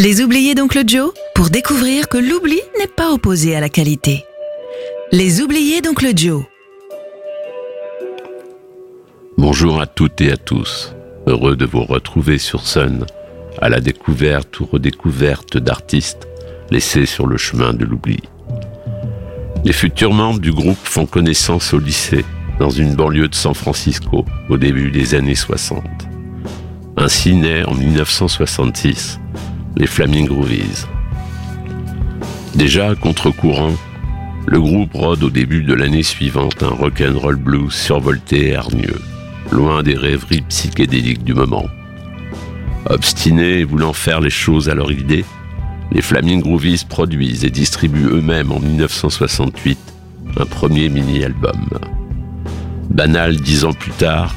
Les oubliés d'Oncle Joe pour découvrir que l'oubli n'est pas opposé à la qualité. Les oubliés d'Oncle Joe. Bonjour à toutes et à tous. Heureux de vous retrouver sur Sun, à la découverte ou redécouverte d'artistes laissés sur le chemin de l'oubli. Les futurs membres du groupe font connaissance au lycée, dans une banlieue de San Francisco, au début des années 60. Ainsi naît en 1966 les Flaming Groovies. Déjà contre-courant, le groupe rôde au début de l'année suivante un rock'n'roll blues survolté et hargneux, loin des rêveries psychédéliques du moment. Obstinés et voulant faire les choses à leur idée, les Flaming Groovies produisent et distribuent eux-mêmes en 1968 un premier mini-album. Banal dix ans plus tard,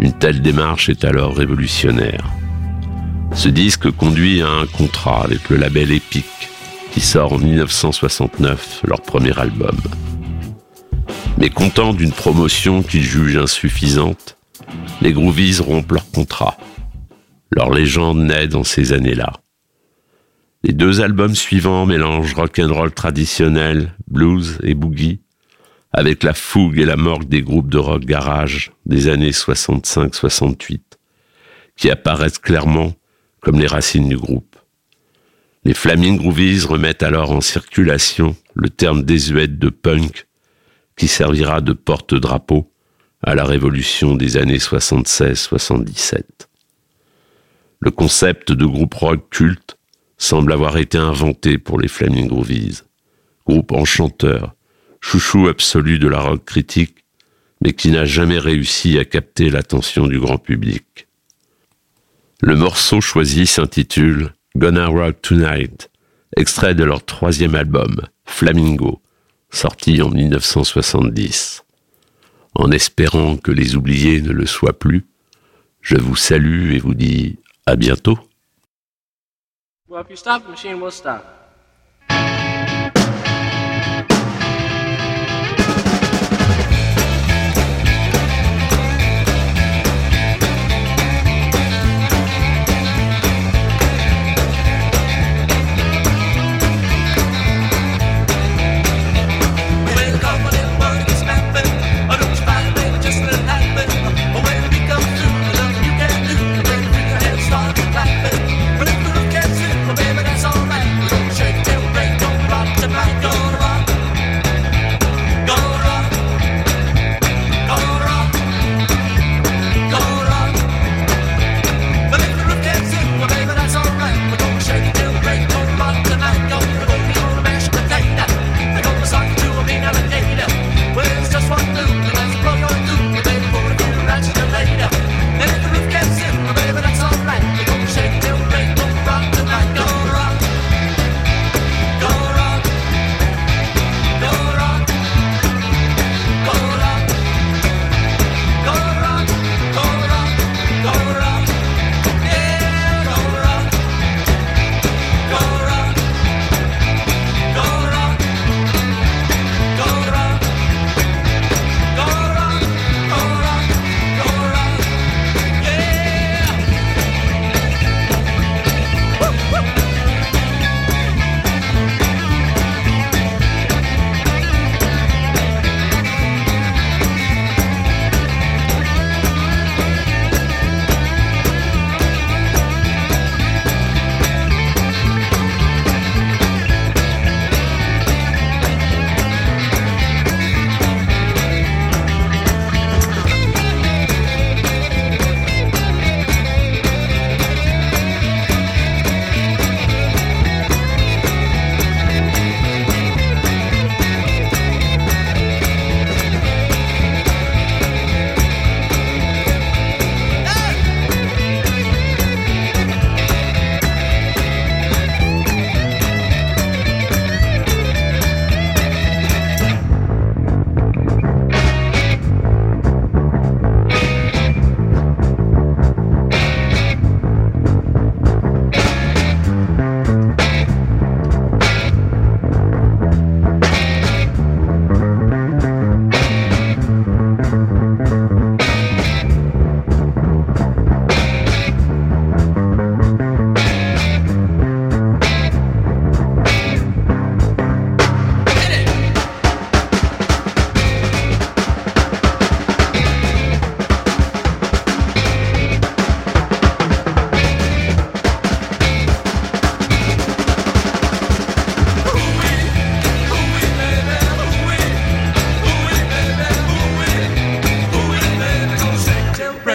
une telle démarche est alors révolutionnaire. Ce disque conduit à un contrat avec le label Epic, qui sort en 1969 leur premier album. Mais content d'une promotion qu'ils jugent insuffisante, les Groovies rompent leur contrat. Leur légende naît dans ces années-là. Les deux albums suivants mélangent rock'n'roll traditionnel, blues et boogie, avec la fougue et la morgue des groupes de rock garage des années 65-68, qui apparaissent clairement comme les racines du groupe. Les Flaming Groovies remettent alors en circulation le terme désuet de punk qui servira de porte-drapeau à la révolution des années 76-77. Le concept de groupe rock culte semble avoir été inventé pour les Flaming Groovies, groupe enchanteur, chouchou absolu de la rock critique, mais qui n'a jamais réussi à capter l'attention du grand public. Le morceau choisi s'intitule Gonna Rock Tonight, extrait de leur troisième album, Flamingo, sorti en 1970. En espérant que les oubliés ne le soient plus, je vous salue et vous dis à bientôt.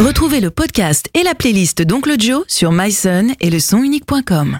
Retrouvez le podcast et la playlist d'Oncle Joe sur myson et le son unique.com.